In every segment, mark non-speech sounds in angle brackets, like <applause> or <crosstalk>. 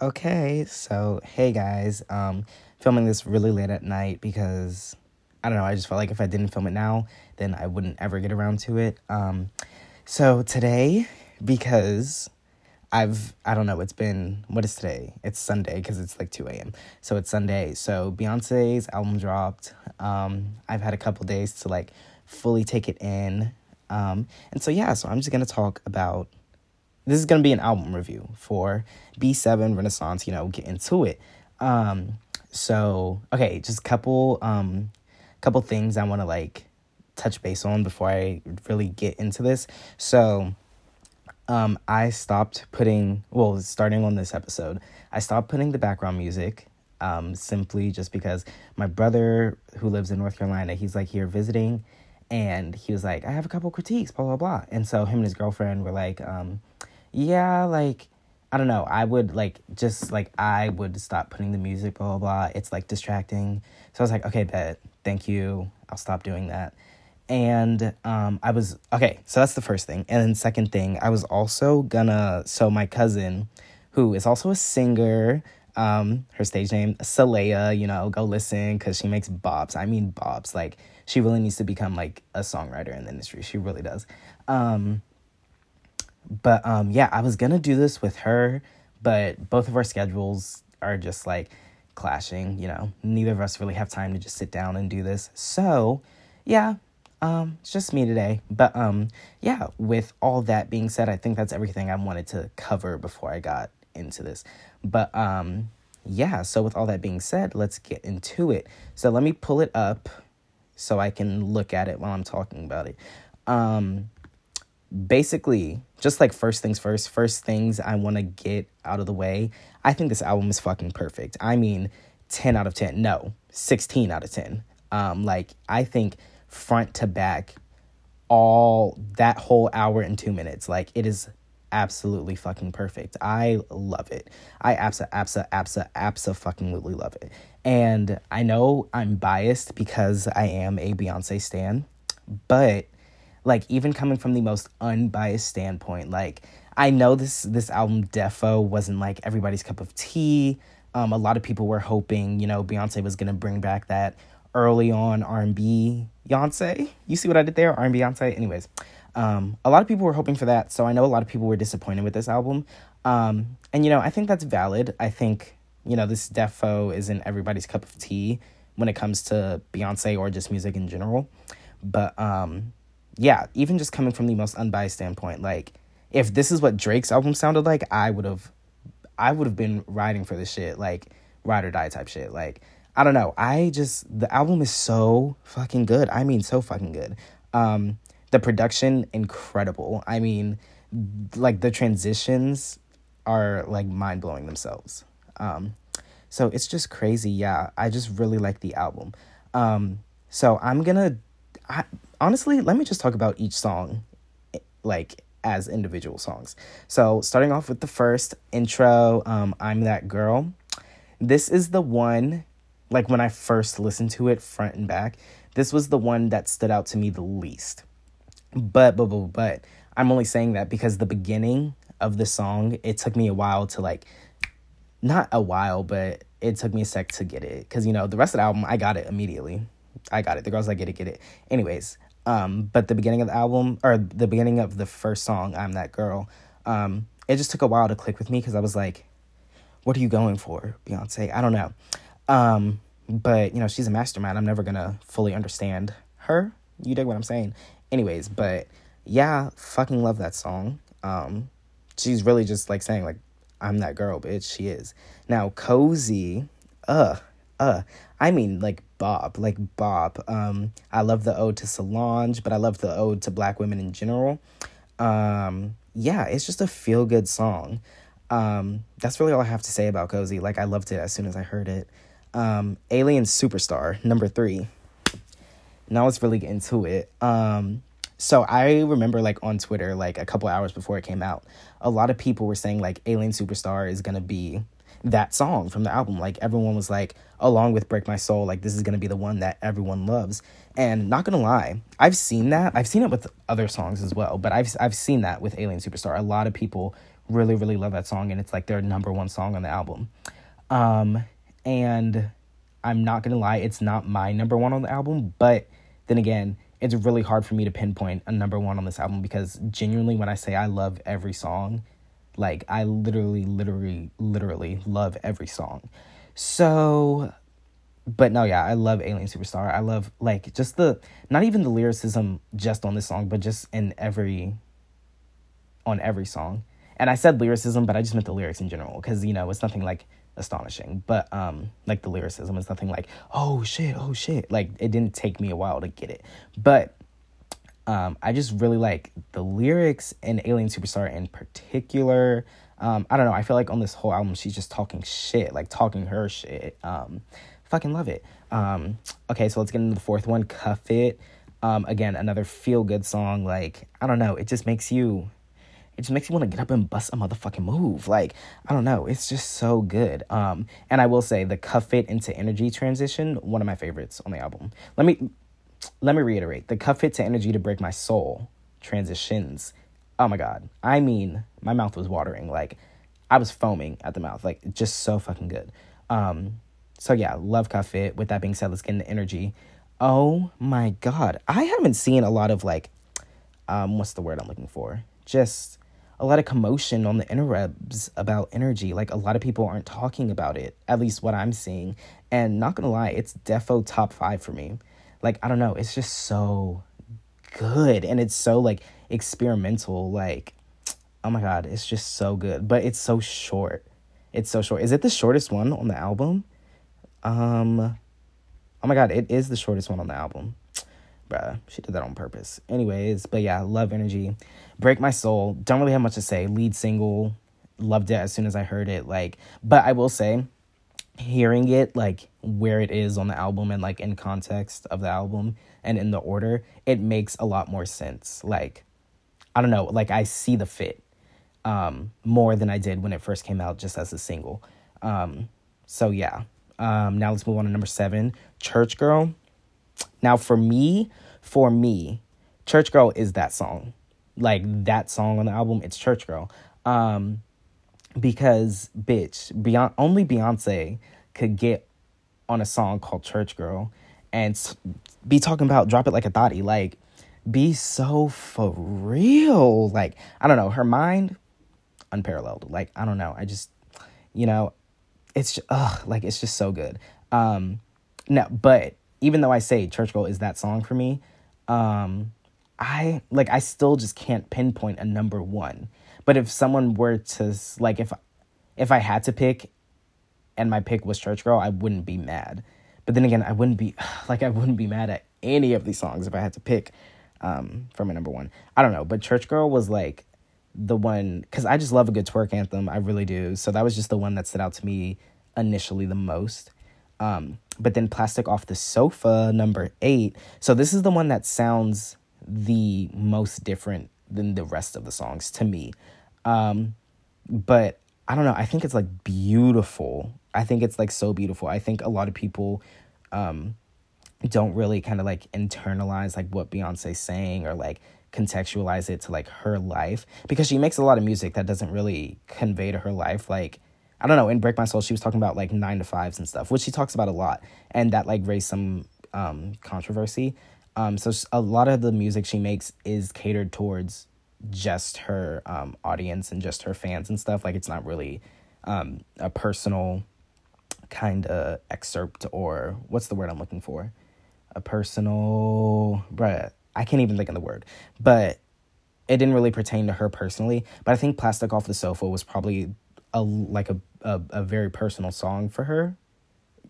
Okay, so hey guys, um, filming this really late at night because I don't know. I just felt like if I didn't film it now, then I wouldn't ever get around to it. Um, so today, because I've I don't know. It's been what is today? It's Sunday because it's like two a.m. So it's Sunday. So Beyonce's album dropped. Um, I've had a couple days to like fully take it in. Um, and so yeah, so I'm just gonna talk about this is to be an album review for B7 Renaissance, you know, get into it. Um, so, okay, just a couple um couple things I want to like touch base on before I really get into this. So, um I stopped putting well, starting on this episode, I stopped putting the background music um simply just because my brother who lives in North Carolina, he's like here visiting and he was like, I have a couple critiques, blah blah blah. And so him and his girlfriend were like um yeah, like I don't know. I would like just like I would stop putting the music, blah blah blah. It's like distracting. So I was like, okay, bet. Thank you. I'll stop doing that. And um, I was okay. So that's the first thing. And then second thing, I was also gonna. So my cousin, who is also a singer, um, her stage name Saleya. You know, go listen because she makes bops. I mean bops. Like she really needs to become like a songwriter in the industry. She really does. Um, but um, yeah, I was gonna do this with her, but both of our schedules are just like clashing. You know, neither of us really have time to just sit down and do this. So yeah, um, it's just me today. But um, yeah, with all that being said, I think that's everything I wanted to cover before I got into this. But um, yeah, so with all that being said, let's get into it. So let me pull it up so I can look at it while I'm talking about it. Um, basically, just like first things first, first things I want to get out of the way. I think this album is fucking perfect. I mean, 10 out of 10. No, 16 out of 10. Um, like, I think front to back, all that whole hour and two minutes, like, it is absolutely fucking perfect. I love it. I absa absa absa absa fucking love it. And I know I'm biased because I am a Beyonce stan, but like even coming from the most unbiased standpoint like i know this this album defo wasn't like everybody's cup of tea. Um, a lot of people were hoping you know beyonce was gonna bring back that early on r&b beyonce. You see what i did there? R&b beyonce? Anyways um, a lot of people were hoping for that so i know a lot of people were disappointed with this album. Um, and you know i think that's valid. I think you know this defo isn't everybody's cup of tea when it comes to beyonce or just music in general. But um yeah, even just coming from the most unbiased standpoint, like if this is what Drake's album sounded like, I would have I would have been riding for this shit, like ride or die type shit. Like, I don't know. I just the album is so fucking good. I mean so fucking good. Um the production incredible. I mean like the transitions are like mind blowing themselves. Um so it's just crazy. Yeah, I just really like the album. Um so I'm going to honestly, let me just talk about each song like as individual songs. So, starting off with the first intro, um, I'm That Girl. This is the one, like when I first listened to it front and back, this was the one that stood out to me the least. But, but, but, but, I'm only saying that because the beginning of the song, it took me a while to like, not a while, but it took me a sec to get it. Cause, you know, the rest of the album, I got it immediately. I got it. The girls like, get it, get it. Anyways, um, but the beginning of the album, or the beginning of the first song, I'm That Girl, um, it just took a while to click with me because I was like, what are you going for, Beyonce? I don't know. Um, but, you know, she's a mastermind. I'm never going to fully understand her. You dig what I'm saying? Anyways, but yeah, fucking love that song. Um, she's really just like saying, like, I'm that girl, bitch. She is. Now, Cozy, uh, uh, I mean, like Bob, like Bob. Um, I love the ode to Solange, but I love the ode to black women in general. Um, yeah, it's just a feel good song. Um, that's really all I have to say about Cozy. Like, I loved it as soon as I heard it. Um, Alien Superstar, number three. Now let's really get into it. Um, so I remember like on Twitter, like a couple hours before it came out, a lot of people were saying like Alien Superstar is gonna be that song from the album. Like everyone was like, along with Break My Soul, like this is gonna be the one that everyone loves. And not gonna lie, I've seen that. I've seen it with other songs as well, but I've I've seen that with Alien Superstar. A lot of people really, really love that song, and it's like their number one song on the album. Um, and I'm not gonna lie, it's not my number one on the album, but then again, it's really hard for me to pinpoint a number one on this album because genuinely, when I say I love every song, like I literally, literally, literally love every song. So, but no, yeah, I love Alien Superstar. I love like just the not even the lyricism just on this song, but just in every on every song. And I said lyricism, but I just meant the lyrics in general because you know it's nothing like astonishing, but um, like the lyricism is nothing like oh shit, oh shit. Like it didn't take me a while to get it, but um, I just really like the lyrics and Alien Superstar in particular. Um, I don't know. I feel like on this whole album, she's just talking shit, like talking her shit. Um, fucking love it. Um, okay, so let's get into the fourth one, Cuff It. Um, again, another feel good song. Like, I don't know. It just makes you, it just makes you want to get up and bust a motherfucking move. Like, I don't know. It's just so good. Um, and I will say the Cuff It into Energy transition, one of my favorites on the album. Let me, let me reiterate the Cuff It to Energy to Break My Soul. Transitions. Oh my god. I mean my mouth was watering. Like i was foaming at the mouth. Like just so fucking good. Um so yeah love Cuff It with that being said let's get into energy. Oh my god. I haven't seen a lot of like um what's the word i'm looking for? Just a lot of commotion on the interwebs about energy. Like a lot of people aren't talking about it at least what i'm seeing. And not gonna lie it's defo top five for me like i don't know it's just so good and it's so like experimental like oh my god it's just so good but it's so short. It's so short. Is it the shortest one on the album? Um oh my god it is the shortest one on the album. Bruh she did that on purpose. Anyways but yeah love energy break my soul don't really have much to say. Lead single loved it as soon as i heard it like but i will say hearing it like where it is on the album and like in context of the album and in the order it makes a lot more sense like I don't know, like I see the fit um, more than I did when it first came out just as a single. Um, so yeah. Um, now let's move on to number seven, Church Girl. Now for me, for me, Church Girl is that song. Like that song on the album, it's Church Girl. Um, because bitch, Beyonce, only Beyonce could get on a song called Church Girl and be talking about drop it like a thotty. Like be so for real. Like, I don't know, her mind unparalleled. Like, I don't know. I just, you know, it's just, ugh, like it's just so good. Um, no, but even though I say Church Girl is that song for me, um, I like I still just can't pinpoint a number one. But if someone were to like if if I had to pick and my pick was Church Girl, I wouldn't be mad. But then again, I wouldn't be <sighs> like I wouldn't be mad at any of these songs if I had to pick um, for my number one. I don't know, but Church Girl was like the one because I just love a good twerk anthem. I really do. So that was just the one that stood out to me initially the most. Um, but then Plastic Off the Sofa, number eight. So this is the one that sounds the most different than the rest of the songs to me. Um, but I don't know. I think it's like beautiful. I think it's like so beautiful. I think a lot of people um, don't really kind of like internalize like what Beyonce's saying or like contextualize it to like her life because she makes a lot of music that doesn't really convey to her life like I don't know in Break My Soul she was talking about like 9 to 5s and stuff which she talks about a lot and that like raised some um controversy um so a lot of the music she makes is catered towards just her um audience and just her fans and stuff like it's not really um a personal kind of excerpt or what's the word I'm looking for a personal, bruh, I can't even think of the word, but it didn't really pertain to her personally. But I think Plastic Off the Sofa was probably a like a, a, a very personal song for her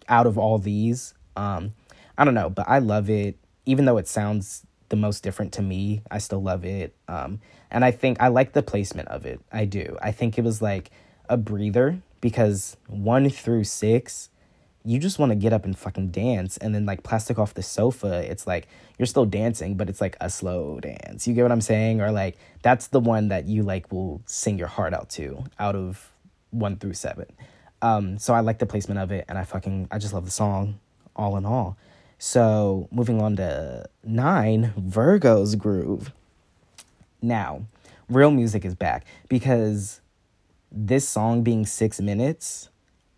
out of all these. Um, I don't know, but I love it. Even though it sounds the most different to me, I still love it. Um, and I think I like the placement of it. I do. I think it was like a breather because one through six you just want to get up and fucking dance and then like plastic off the sofa it's like you're still dancing but it's like a slow dance you get what i'm saying or like that's the one that you like will sing your heart out to out of one through seven um so i like the placement of it and i fucking i just love the song all in all so moving on to nine virgo's groove now real music is back because this song being six minutes,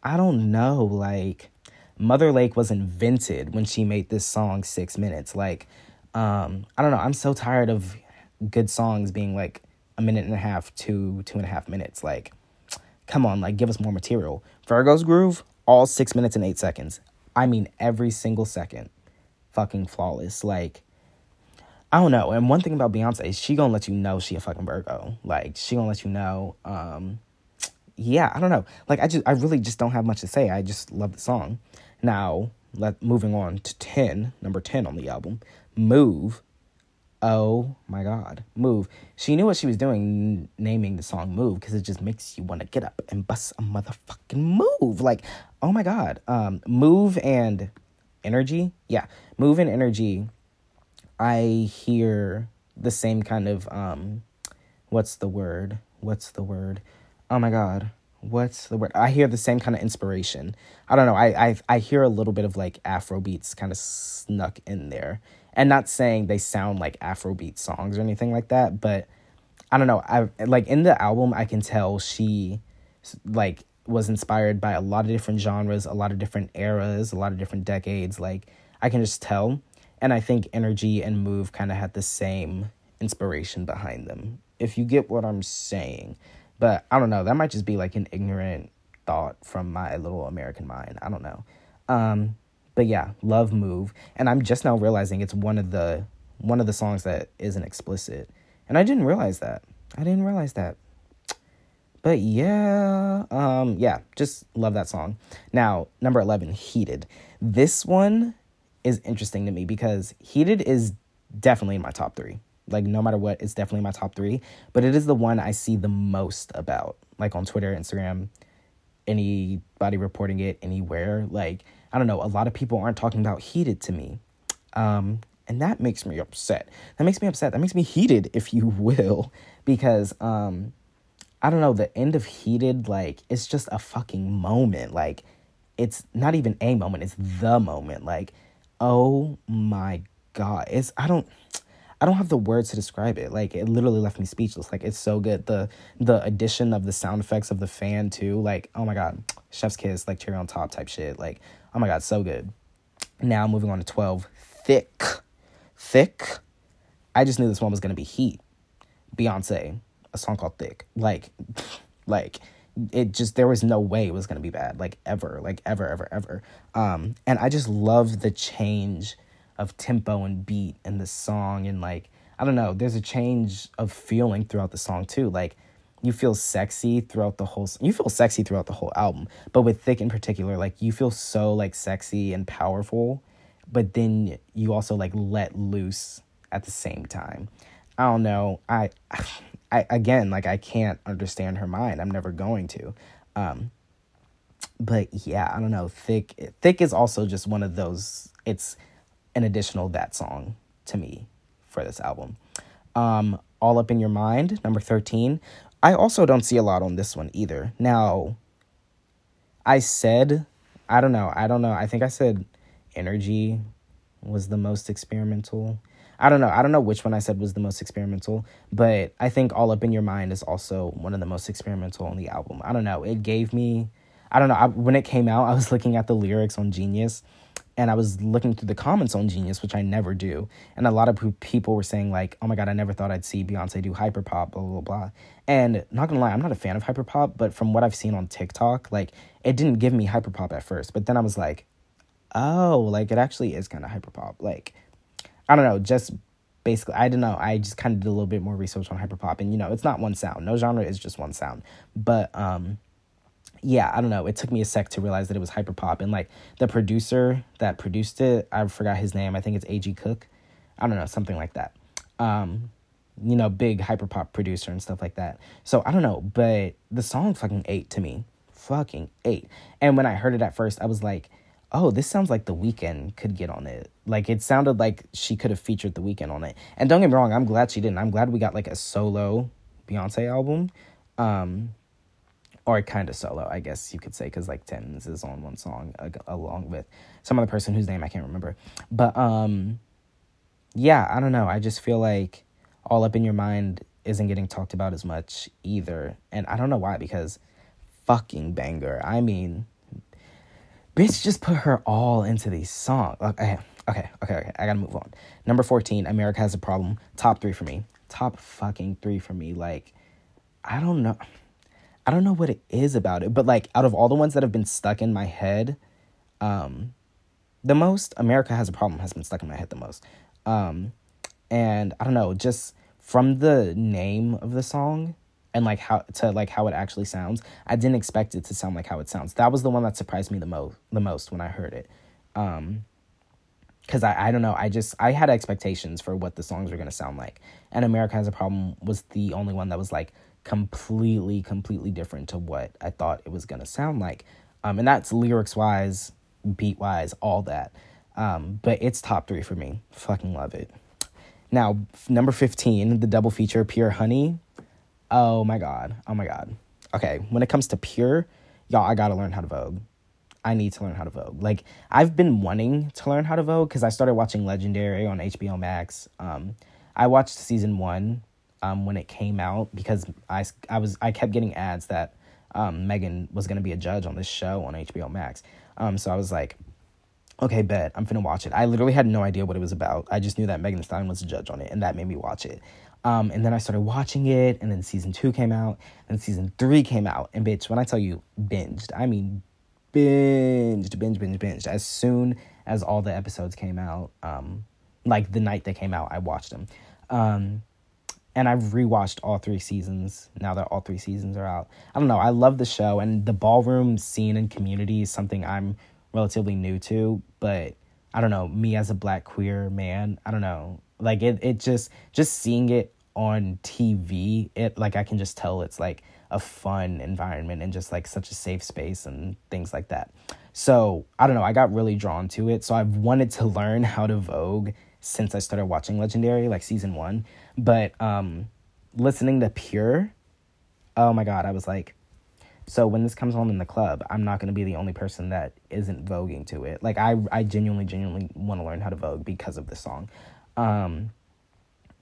I don't know. Like, Mother Lake was invented when she made this song six minutes. Like, um, I don't know. I'm so tired of good songs being like a minute and a half two, two and a half minutes. Like, come on, like, give us more material. Virgo's Groove, all six minutes and eight seconds. I mean, every single second. Fucking flawless. Like, I don't know. And one thing about Beyonce is she gonna let you know she a fucking Virgo. Like, she gonna let you know. Um, yeah, I don't know. Like, I just, I really just don't have much to say. I just love the song. Now, let moving on to ten, number ten on the album, Move. Oh my God, Move. She knew what she was doing, naming the song Move, because it just makes you want to get up and bust a motherfucking move. Like, oh my God, um, Move and Energy. Yeah, Move and Energy. I hear the same kind of um, what's the word? What's the word? Oh my God, what's the word? I hear the same kind of inspiration. I don't know. I I I hear a little bit of like Afro beats kind of snuck in there and not saying they sound like Afrobeat songs or anything like that, but I don't know. I like in the album I can tell she like was inspired by a lot of different genres, a lot of different eras, a lot of different decades. Like I can just tell. And I think Energy and Move kind of had the same inspiration behind them. If you get what I'm saying. But I don't know, that might just be like an ignorant thought from my little American mind. I don't know. Um but yeah, love move, and I'm just now realizing it's one of the one of the songs that isn't explicit, and I didn't realize that. I didn't realize that. But yeah, um, yeah, just love that song. Now, number 11, Heated. This one is interesting to me because Heated is definitely in my top three. Like, no matter what, it's definitely my top three. But it is the one I see the most about, like on Twitter, Instagram, anybody reporting it anywhere. Like, I don't know, a lot of people aren't talking about heated to me. Um, and that makes me upset. That makes me upset. That makes me heated, if you <laughs> will, because um, I don't know, the end of heated, like, it's just a fucking moment. Like, it's not even a moment, it's the moment. Like, oh my god. It's I don't I don't have the words to describe it. Like it literally left me speechless. Like it's so good. The the addition of the sound effects of the fan too. Like oh my god, <tsk> chef's kiss, like cherry on top type shit. Like oh my god, so good. Now moving on to twelve, thique, thique. I just knew this one was gonna be heat. Beyonce, a song called Thique. Like, <laughs> like it just there was no way it was gonna be bad. Like ever, like ever, ever, ever. Um, and I just love the change of tempo and beat in the song and like I don't know, there's a change of feeling throughout the song too. Like you feel sexy throughout the whole you feel sexy throughout the whole album, but with Thique in particular, like you feel so like sexy and powerful, but then you also like let loose at the same time. I don't know. I <sighs> I again, like I can't understand her mind. I'm never going to. Um but yeah, I don't know. Thique Thique is also just one of those it's an additional that song to me for this album. Um, All Up in Your Mind, number 13. I also don't see a lot on this one either. Now, I said, I don't know, I don't know. I think I said Energy was the most experimental. I don't know. I don't know which one I said was the most experimental, but I think All Up in Your Mind is also one of the most experimental on the album. I don't know. It gave me, I don't know. I, when it came out, I was <laughs> looking at the lyrics on Genius and I was looking through the comments on Genius, which I never do, and a lot of people were saying like, "Oh my god, I never thought I'd see Beyonce do hyperpop." Blah blah blah. And not gonna lie, I'm not a fan of hyperpop, but from what I've seen on TikTok, like it didn't give me hyperpop at first, but then I was like, "Oh, like it actually is kind of hyperpop." Like, I don't know, just basically, I don't know. I just kind of did a little bit more research on hyperpop, and you know, it's not one sound. No genre is just one sound, but um yeah, I don't know. It took me a sec to realize that it was hyperpop. And like the producer that produced it, I forgot his name. I think it's A.G. Cook. I don't know, something like that. Um, you know, big hyperpop producer and stuff like that. So I don't know, but the song fucking ate to me. Fucking ate. And when I heard it at first, I was like, oh, this sounds like The Weeknd could get on it. Like it sounded like she could have featured The Weeknd on it. And don't get me wrong, I'm glad she didn't. I'm glad we got like a solo Beyonce album. Um, or kind of solo, I guess you could say, because like Tems is on one song uh, along with some other person whose name I can't remember. But um, yeah, I don't know. I just feel like All Up in Your Mind isn't getting talked about as much either. And I don't know why, because fucking banger. I mean, bitch just put her all into these songs. Okay, okay, okay, okay. I gotta move on. Number 14, America Has a Problem. Top three for me. Top fucking three for me. Like, I don't know. I don't know what it is about it, but like out of all the ones that have been stuck in my head, um, the most America Has a Problem has been stuck in my head the most. Um, and I don't know, just from the name of the song and like how to like how it actually sounds, I didn't expect it to sound like how it sounds. That was the one that surprised me the most the most when I heard it. Um, because I, I don't know i just i had expectations for what the songs were going to sound like. And america has a problem was the only one that was like completely completely different to what i thought it was going to sound like. Um, and that's lyrics wise beat wise all that. Um, but it's top three for me. Fucking love it. Now number 15 the double feature pure honey. Oh my god. Oh my god. Okay when it comes to pure y'all i gotta learn how to vogue I need to learn how to vogue. Like I've been wanting to learn how to vogue because I started watching Legendary on HBO Max. Um, I watched season one um, when it came out because I, I was I kept getting ads that um, Megan was gonna be a judge on this show on HBO Max. Um, so I was like, okay, bet I'm finna watch it. I literally had no idea what it was about. I just knew that Megan Thee Stallion was a judge on it, and that made me watch it. Um, and then I started watching it, and then season two came out, and season three came out. And bitch, when I tell you binged, I mean binged, binge, binge, binged. As soon as all the episodes came out, um, like the night they came out, I watched them. Um, and I've rewatched all three seasons now that all three seasons are out. I don't know. I love the show, and the ballroom scene and community is something I'm relatively new to. But I don't know. Me as a black queer man, I don't know. Like it, it just just seeing it on TV, it like I can just tell it's like a fun environment and just like such a safe space and things like that. So I don't know, I got really drawn to it. So I've wanted to learn how to Vogue since I started watching Legendary, like season one. But um listening to Pure, oh my god, I was like, so when this comes on in the club, I'm not gonna be the only person that isn't voguing to it. Like I I genuinely, genuinely want to learn how to Vogue because of this song. Um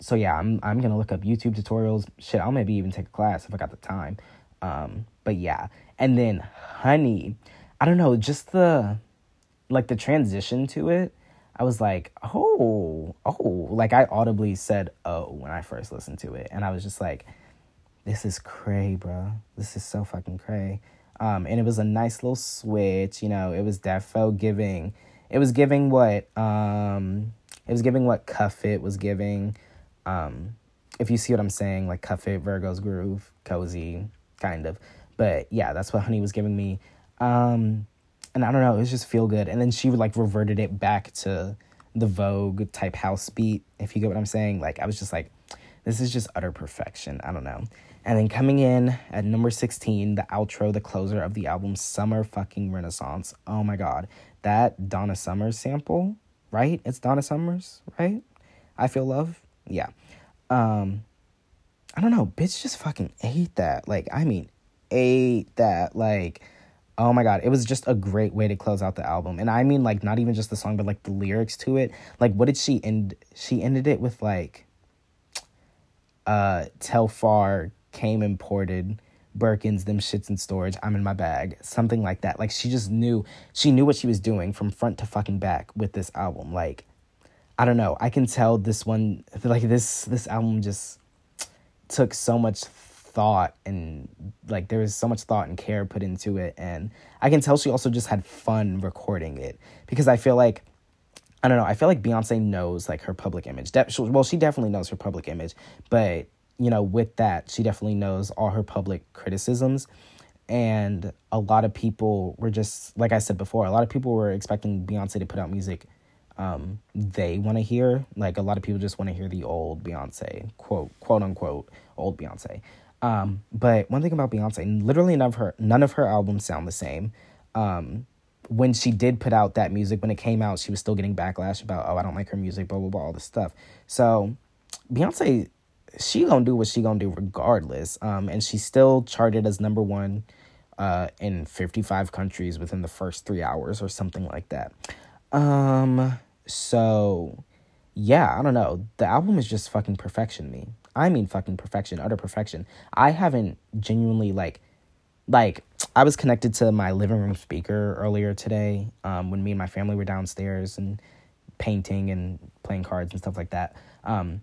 so yeah, I'm I'm gonna look up YouTube tutorials. Shit, I'll maybe even take a class if I got the time. Um, but yeah, and then Honey, I don't know, just the like the transition to it. I was like, oh, oh, like I audibly said, oh, when I first listened to it, and I was just like, this is cray, bro. This is so fucking cray. Um, and it was a nice little switch, you know. It was defo giving. It was giving what um, it was giving what Cuff It was giving. Um, if you see what I'm saying, like It, Virgo's Groove, cozy, kind of. But yeah, that's what Honey was giving me. Um, and I don't know, it was just feel good. And then she would like reverted it back to the Vogue type house beat, if you get what I'm saying. Like I was just like, this is just utter perfection. I don't know. And then coming in at number 16, the outro, the closer of the album, Summer Fucking Renaissance. Oh my god. That Donna Summers sample, right? It's Donna Summers, right? I Feel Love yeah. Um, I don't know, bitch just fucking ate that. Like, I mean, ate that. Like, oh my god, it was just a great way to close out the album. And I mean, like, not even just the song, but like the lyrics to it. Like, what did she end? She ended it with like, uh, Telfar came imported. Birkins, them shits in storage. I'm in my bag. Something like that. Like she just knew she knew what she was doing from front to fucking back with this album. Like I don't know. I can tell this one like this this album just took so much thought and like there was so much thought and care put into it and I can tell she also just had fun recording it because I feel like I don't know, I feel like Beyonce knows like her public image. De- well, she definitely knows her public image, but you know, with that, she definitely knows all her public criticisms and a lot of people were just like I said before, a lot of people were expecting Beyonce to put out music um, they want to hear. Like a lot of people just want to hear the old Beyonce, quote quote unquote old Beyonce. Um, but one thing about Beyonce, literally none of her none of her albums sound the same. Um, when she did put out that music, when it came out, she was still getting backlash about oh I don't like her music, blah blah blah, all this stuff. So Beyonce, she gonna do what she gonna do regardless. Um, and she's still charted as number one uh, in 55 countries within the first three hours or something like that. Um, so, yeah, I don't know. The album is just fucking perfection me. I mean fucking perfection, utter perfection. I haven't genuinely like like I was connected to my living room speaker earlier today um, when me and my family were downstairs and painting and playing cards and stuff like that. Um,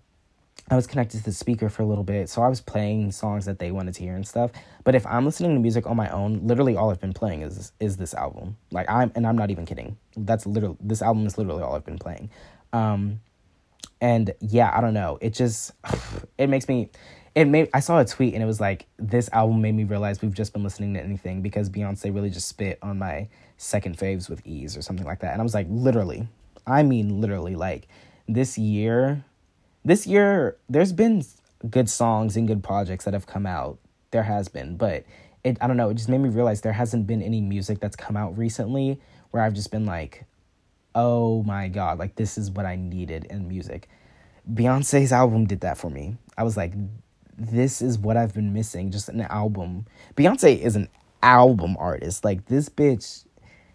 I was connected to the speaker for a little bit, so I was playing songs that they wanted to hear and stuff. But if I'm listening to music on my own, literally all I've been playing is is this album. Like I'm, and I'm not even kidding. That's literally this album is literally all I've been playing. Um, and yeah, I don't know. It just <sighs> it makes me. It made I saw a tweet and it was like this album made me realize we've just been listening to anything because Beyonce really just spit on my second faves with ease or something like that. And I was like, literally, I mean literally, like this year this year there's been good songs and good projects that have come out. There has been, but it I don't know, it just made me realize there hasn't been any music that's come out recently where I've just been like, "Oh my god, like this is what I needed in music." Beyonce's album did that for me. I was like, this is what I've been missing, just an album. Beyonce is an album artist. Like this bitch,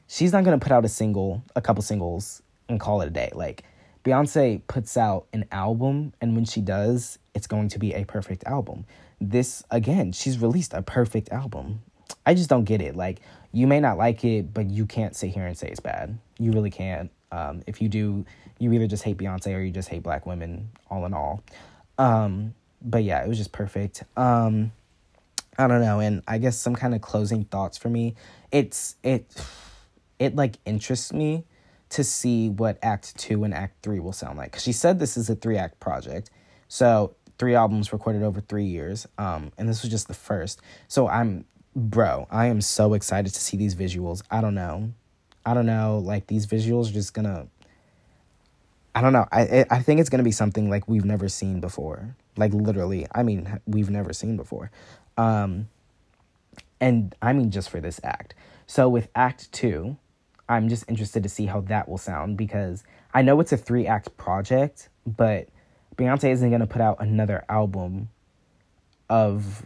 she's not going to put out a single, a couple singles and call it a day. Like Beyonce puts out an album, and when she does, it's going to be a perfect album. This, again, she's released a perfect album. I just don't get it. Like, you may not like it, but you can't sit here and say it's bad. You really can't. Um, if you do, you either just hate Beyonce or you just hate black women, all in all. Um, but yeah, it was just perfect. Um, I don't know, and I guess some kind of closing thoughts for me. It's it, it like interests me to see what Act Two and Act Three will sound like. Cause she said this is a three act project, so three albums recorded over three years. Um, and this was just the first. So I'm, bro, I am so excited to see these visuals. I don't know, I don't know. Like these visuals are just gonna. I don't know. I I think it's gonna be something like we've never seen before. Like literally, I mean, we've never seen before. Um, and I mean just for this act. So with Act Two, I'm just interested to see how that will sound because I know it's a three act project, but Beyonce isn't going to put out another album of,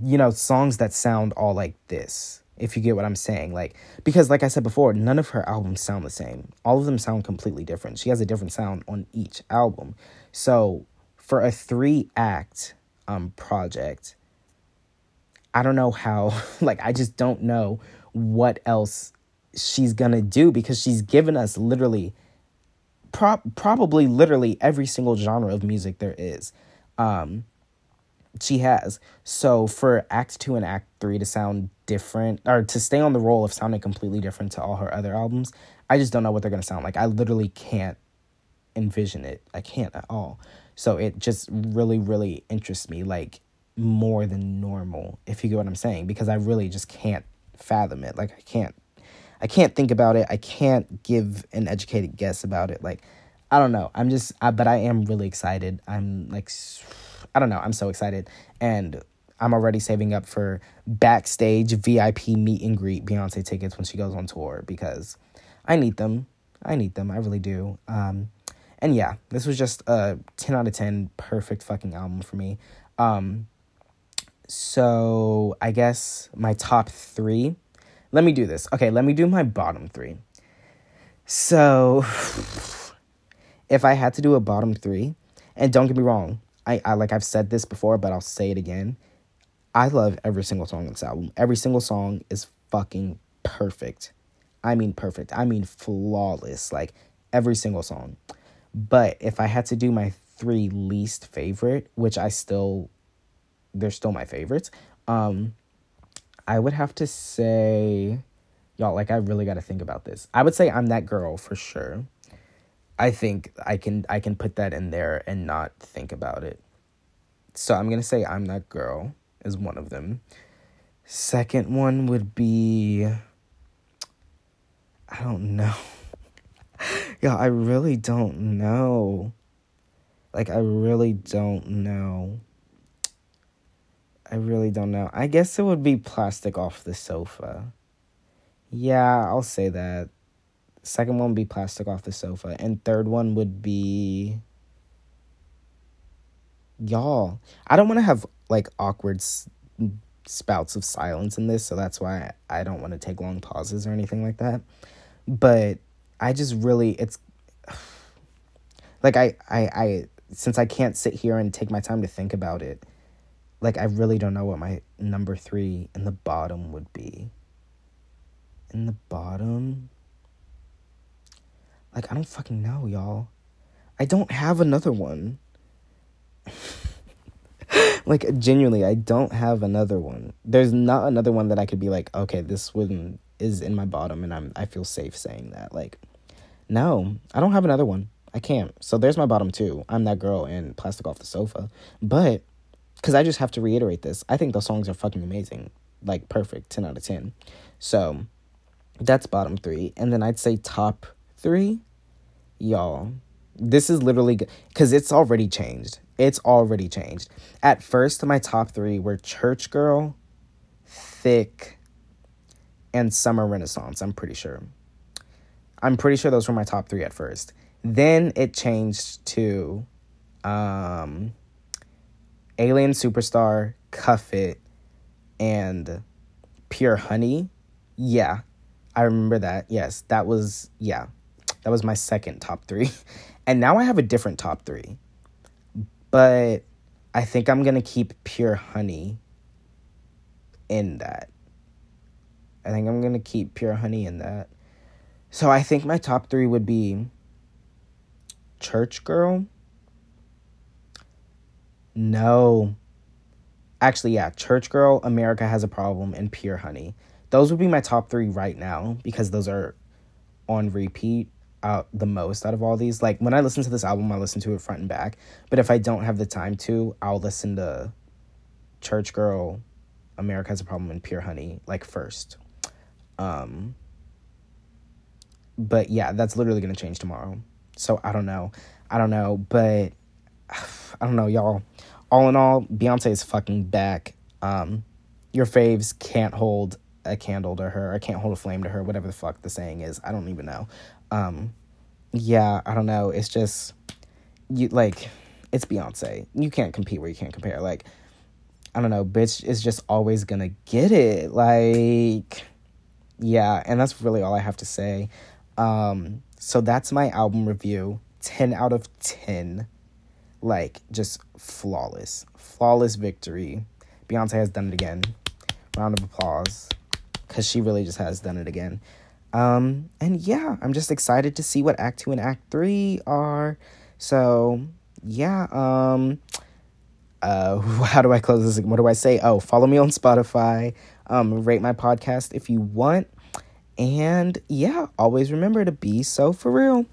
you know, songs that sound all like this, if you get what I'm saying. Like, because like I said before, none of her albums sound the same. All of them sound completely different. She has a different sound on each album. So for a three act um, project, I don't know how, <laughs> like, I just don't know what else she's gonna do because she's given us literally pro- probably literally every single genre of music there is. Um she has. So for act 2 and act 3 to sound different or to stay on the role of sounding completely different to all her other albums i just don't know what they're going to sound like. I literally can't envision it. I can't at all. So it just really really interests me like more than normal if you get what i'm saying because i really just can't fathom it. Like i can't I can't think about it. I can't give an educated guess about it. Like, I don't know. I'm just, I, but I am really excited. I'm like, I don't know. I'm so excited. And I'm already saving up for backstage VIP meet and greet Beyonce tickets when she goes on tour because I need them. I need them. I really do. Um, and yeah, this was just a 10 out of 10 perfect fucking album for me. Um, so I guess my top three let me do this. Okay, let me do my bottom three. So, <sighs> if I had to do a bottom three, and don't get me wrong, I, I like I've said this before, but I'll say it again. I love every single song on this album. Every single song is fucking perfect. I mean perfect. I mean flawless. Like every single song. But if I had to do my three least favorite, which I still they're still my favorites, um I would have to say, y'all, like I really got to think about this. I would say I'm that girl for sure. I think I can I can put that in there and not think about it. So I'm gonna say I'm that girl is one of them. Second one would be I don't know. <laughs> yeah, I really don't know. Like I really don't know. I really don't know. I guess it would be plastic off the sofa. Yeah, I'll say that. Second one would be plastic off the sofa. And third one would be. Y'all. I don't want to have like awkward s- spouts of silence in this, so that's why I don't want to take long pauses or anything like that. But I just really. It's. <sighs> Like, I. I, I since I can't sit here and take my time to think about it, like I really don't know what my number three in the bottom would be. In the bottom? Like I don't fucking know, y'all. I don't have another one. <laughs> like genuinely, I don't have another one. There's not another one that I could be like, okay, this one is in my bottom and I'm I feel safe saying that. Like no, I don't have another one. I can't. So there's my bottom two. I'm that girl in Plastic Off the Sofa. But because I just have to reiterate this, I think those songs are fucking amazing. Like perfect, 10 out of 10. So that's bottom three. And then I'd say top three, y'all. This is literally because it's already changed. It's already changed. At first, my top three were Church Girl, Thique, and Summer Renaissance. I'm pretty sure. I'm pretty sure those were my top three at first. Then it changed to um, Alien Superstar, Cuff It, and Pure Honey. Yeah, I remember that. Yes, that was, yeah, that was my second top three. <laughs> And now I have a different top three. But I think I'm going to keep Pure Honey in that. I think I'm going to keep Pure Honey in that. So I think my top three would be Church Girl. No. Actually, yeah, Church Girl, America Has a Problem, and Pure Honey. Those would be my top three right now because those are on repeat out the most out of all these. Like when I listen to this album, I listen to it front and back. But if I don't have the time to, I'll listen to Church Girl, America Has a Problem, and Pure Honey like first. Um, but yeah, that's literally gonna change tomorrow. So I don't know. I don't know, but I don't know, y'all. All in all, Beyonce is fucking back. Um, your faves can't hold a candle to her. I can't hold a flame to her. Whatever the fuck the saying is, I don't even know. Um, yeah, I don't know. It's just you like it's Beyonce. You can't compete where you can't compare. Like I don't know, bitch is just always gonna get it. Like yeah, and that's really all I have to say. Um, so that's my album review. 10 out of 10. Like, just flawless. Flawless victory. Beyonce has done it again. Round of applause. Because she really just has done it again. Um, and yeah, I'm just excited to see what Act 2 and Act 3 are. So, yeah. Um, uh, <laughs> how do I close this? What do I say? Oh, follow me on Spotify. Um, rate my podcast if you want. And yeah, always remember to be so for real.